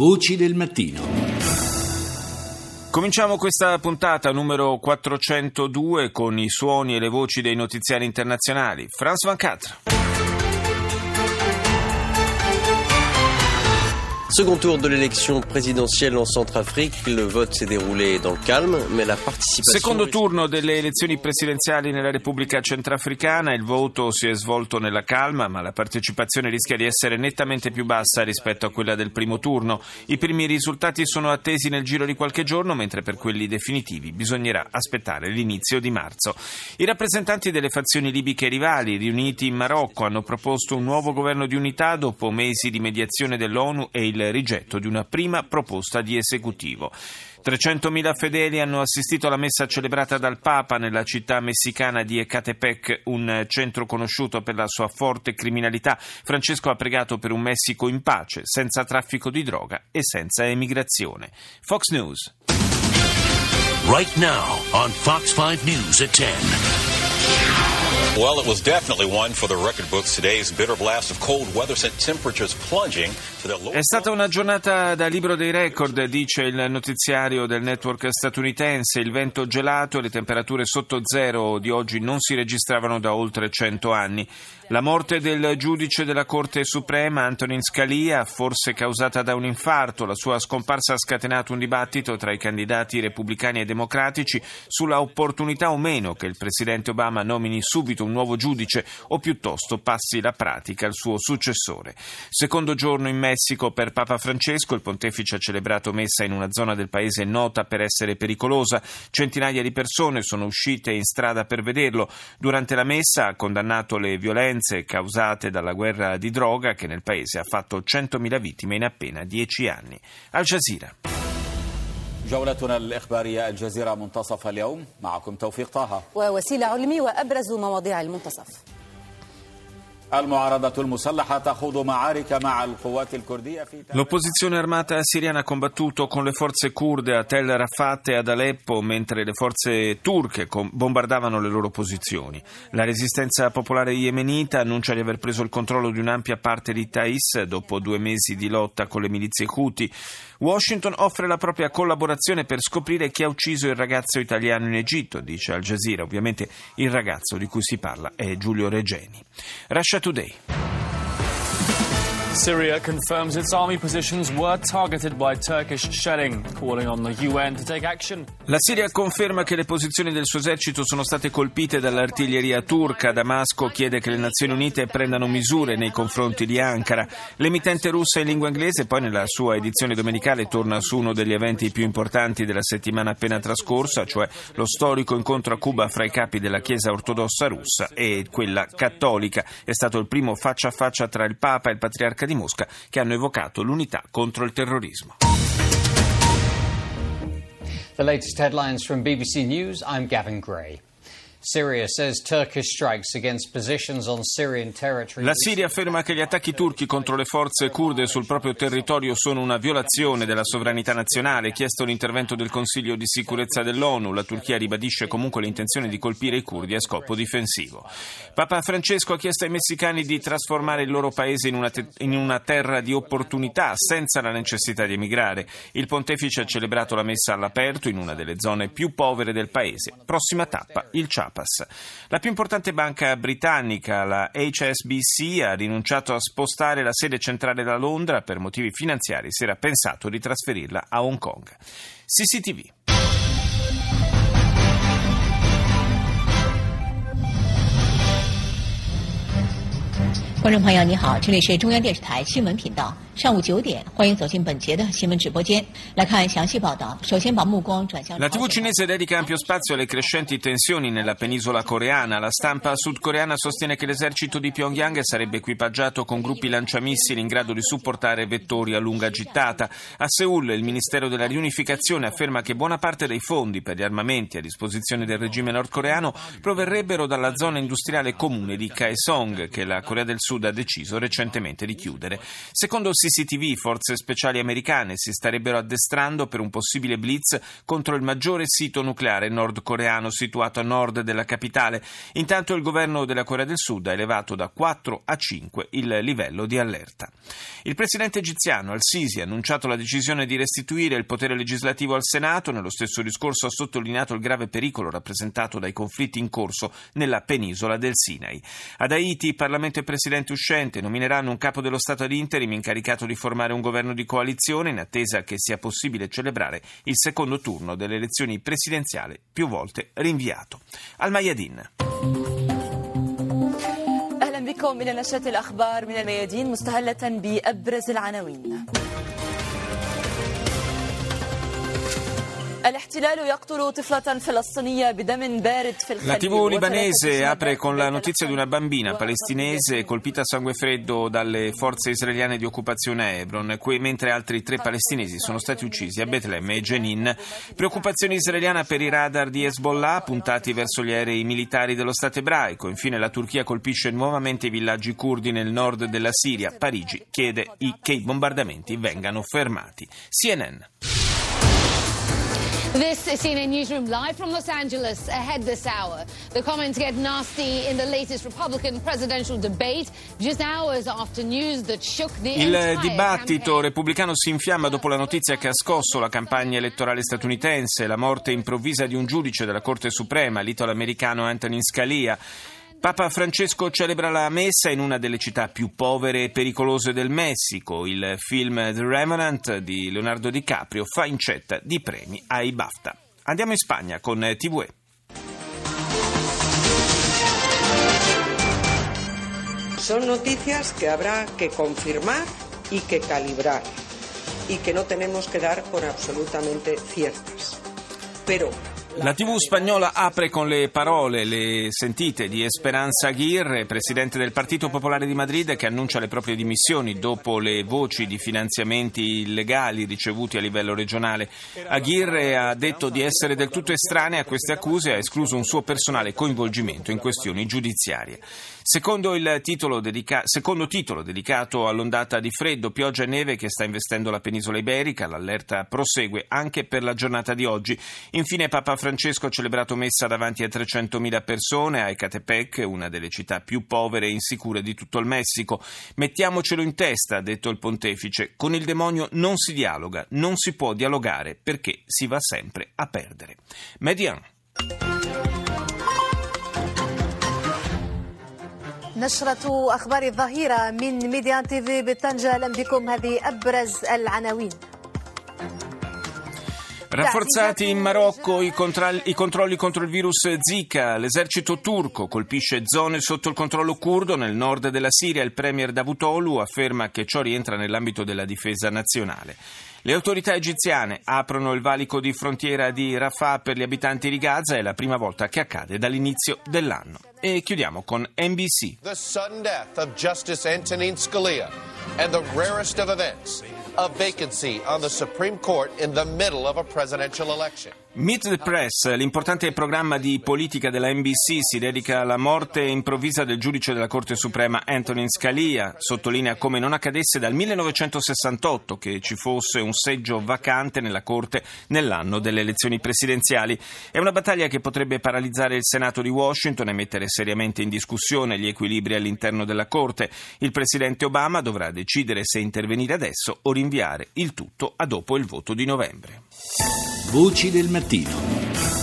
Voci del mattino. Cominciamo questa puntata numero 402 con i suoni e le voci dei notiziari internazionali. France 24. Second tour de l'élection présidentielle en Centrafrique, le vote s'est déroulé dans le calme, mais la participation... Secondo turno delle elezioni presidenziali nella Repubblica Centrafricana, il voto si è svolto nella calma, ma la partecipazione rischia di essere nettamente più bassa rispetto a quella del primo turno. I primi risultati sono attesi nel giro di qualche giorno, mentre per quelli definitivi bisognerà aspettare l'inizio di marzo. I rappresentanti delle fazioni libiche rivali riuniti in Marocco hanno proposto un nuovo governo di unità dopo mesi di mediazione dell'ONU e il rigetto di una prima proposta di esecutivo. 300.000 fedeli hanno assistito alla messa celebrata dal Papa nella città messicana di Ecatepec, un centro conosciuto per la sua forte criminalità. Francesco ha pregato per un Messico in pace, senza traffico di droga e senza emigrazione. Fox News. Right now on Fox 5 News at 10. Well, it was definitely one for the record books. Today's bitter blast of cold weather sent temperatures plunging to the low. È stata una giornata da libro dei record, dice il notiziario del network statunitense. Il vento gelato e le temperature sotto zero di oggi non si registravano da oltre 100 anni. La morte del giudice della Corte Suprema Antonin Scalia, forse causata da un infarto, la sua scomparsa ha scatenato un dibattito tra i candidati repubblicani e democratici sulla opportunità o meno che il presidente Obama nomini subito un nuovo giudice o piuttosto passi la pratica al suo successore. Secondo giorno in Messico per Papa Francesco, il pontefice ha celebrato messa in una zona del paese nota per essere pericolosa. Centinaia di persone sono uscite in strada per vederlo. Durante la messa ha condannato le violenze causate dalla guerra di droga che nel paese ha fatto 100.000 vittime in appena 10 anni. Al Jazeera. جولتنا الإخبارية الجزيرة منتصف اليوم. معكم توفيق طه. ووسيلة علمي وأبرز مواضيع المنتصف. L'opposizione armata siriana ha combattuto con le forze kurde a Tel Rafat e ad Aleppo mentre le forze turche bombardavano le loro posizioni. La resistenza popolare yemenita annuncia di aver preso il controllo di un'ampia parte di Thais dopo due mesi di lotta con le milizie Houthi. Washington offre la propria collaborazione per scoprire chi ha ucciso il ragazzo italiano in Egitto, dice Al Jazeera. Ovviamente il ragazzo di cui si parla è Giulio Regeni. Russia Today. Syria confirms its army positions were targeted by Turkish shelling, calling on the UN to take action. La Siria conferma che le posizioni del suo esercito sono state colpite dall'artiglieria turca. Damasco chiede che le Nazioni Unite prendano misure nei confronti di Ankara. L'emittente russa in lingua inglese poi nella sua edizione domenicale torna su uno degli eventi più importanti della settimana appena trascorsa, cioè lo storico incontro a Cuba fra i capi della Chiesa ortodossa russa e quella cattolica. È stato il primo faccia a faccia tra il Papa e il Patriarca di Mosca che hanno evocato l'unità contro il terrorismo. The latest headlines from BBC News. I'm Gavin Gray. La Siria afferma che gli attacchi turchi contro le forze kurde sul proprio territorio sono una violazione della sovranità nazionale. Chiesto l'intervento del Consiglio di sicurezza dell'ONU, la Turchia ribadisce comunque l'intenzione di colpire i kurdi a scopo difensivo. Papa Francesco ha chiesto ai messicani di trasformare il loro paese in una, te- in una terra di opportunità senza la necessità di emigrare. Il pontefice ha celebrato la messa all'aperto in una delle zone più povere del paese. Prossima tappa, il Ciao. Chiapas. La più importante banca britannica, la HSBC, ha rinunciato a spostare la sede centrale da Londra per motivi finanziari. Si era pensato di trasferirla a Hong Kong. CCTV. 观众朋友，你好，这里是中央电视台新闻频道。上午九点，欢迎走进本节的新闻直播间，来看详细报道。首先把目光转向。La TV cinese dedica ampio spazio alle crescenti tensioni nella penisola coreana. La stampa sudcoreana sostiene che l'esercito di Pyongyang sarebbe equipaggiato con gruppi lanciamissili in grado di supportare vettori a lunga gittata. A Seoul il Ministero della Riunificazione afferma che buona parte dei fondi per gli armamenti a disposizione del regime nordcoreano proverrebbero dalla zona industriale comune di Kaesong che la Corea del Sud ha deciso recentemente di chiudere. Secondo CCTV, forze speciali americane, si starebbero addestrando per un possibile blitz contro il maggiore sito nucleare nordcoreano situato a nord della capitale. Intanto il governo della Corea del Sud ha elevato da 4 a 5 il livello di allerta. Il presidente egiziano Al-Sisi ha annunciato la decisione di restituire il potere legislativo al Senato. Nello stesso discorso ha sottolineato il grave pericolo rappresentato dai conflitti in corso nella penisola del Sinai. Ad Haiti Parlamento e Presidente uscente nomineranno un capo dello Stato ad interim incaricato di formare un governo di coalizione in attesa che sia possibile celebrare il secondo turno delle elezioni presidenziali più volte rinviato. Al Mayadin. أهلا بكم إلى نشرة الأخبار من الميادين مستهلة بأبرز العناوين La TV libanese apre con la notizia di una bambina palestinese colpita a sangue freddo dalle forze israeliane di occupazione a Hebron, mentre altri tre palestinesi sono stati uccisi a Betlemme e Jenin. Preoccupazione israeliana per i radar di Hezbollah puntati verso gli aerei militari dello Stato ebraico. Infine la Turchia colpisce nuovamente i villaggi curdi nel nord della Siria. Parigi chiede che i bombardamenti vengano fermati. CNN. This is CNN Newsroom live from Los Angeles ahead this hour. The comments get nasty in the latest Republican presidential debate, just hours after news that shook the Il dibattito repubblicano si infiamma dopo la notizia che ha scosso la campagna elettorale statunitense, la morte improvvisa di un giudice della Corte Suprema, l'italo-americano Antonin Scalia. Papa Francesco celebra la messa in una delle città più povere e pericolose del Messico. Il film The Revenant di Leonardo DiCaprio fa incetta di premi ai BAFTA. Andiamo in Spagna con TVE. Son noticias que habrá que confirmar y que calibrar y que no tenemos que dar por absolutamente ciertas. Pero la TV spagnola apre con le parole, le sentite di Esperanza Aguirre, presidente del Partito Popolare di Madrid, che annuncia le proprie dimissioni dopo le voci di finanziamenti illegali ricevuti a livello regionale. Aguirre ha detto di essere del tutto estranea a queste accuse e ha escluso un suo personale coinvolgimento in questioni giudiziarie. Secondo, titolo, dedica- secondo titolo dedicato all'ondata di freddo, pioggia e neve che sta investendo la penisola iberica, l'allerta prosegue anche per la giornata di oggi. Infine Papa Francesco ha celebrato messa davanti a 300.000 persone a Ecatepec, una delle città più povere e insicure di tutto il Messico. Mettiamocelo in testa, ha detto il pontefice, con il demonio non si dialoga, non si può dialogare perché si va sempre a perdere. Median. نشرة أخبار الظهيرة من ميديان تيفي بطنجة أهلا بكم هذه أبرز العناوين Rafforzati in Marocco i, controlli, i controlli contro il virus Zika, l'esercito turco colpisce zone sotto il controllo curdo nel nord della Siria. Il premier Davutoglu afferma che ciò rientra nell'ambito della difesa nazionale. Le autorità egiziane aprono il valico di frontiera di Rafah per gli abitanti di Gaza, è la prima volta che accade dall'inizio dell'anno. E chiudiamo con NBC. The sudden death of Justice Antonin Scalia and the rarest of events. A vacancy on the Supreme Court in the middle of a presidential election. Meet the Press, l'importante programma di politica della NBC, si dedica alla morte improvvisa del giudice della Corte Suprema Antonin Scalia. Sottolinea come non accadesse dal 1968 che ci fosse un seggio vacante nella Corte nell'anno delle elezioni presidenziali. È una battaglia che potrebbe paralizzare il Senato di Washington e mettere seriamente in discussione gli equilibri all'interno della Corte. Il presidente Obama dovrà decidere se intervenire adesso o rinviare il tutto a dopo il voto di novembre. Voci del mattino.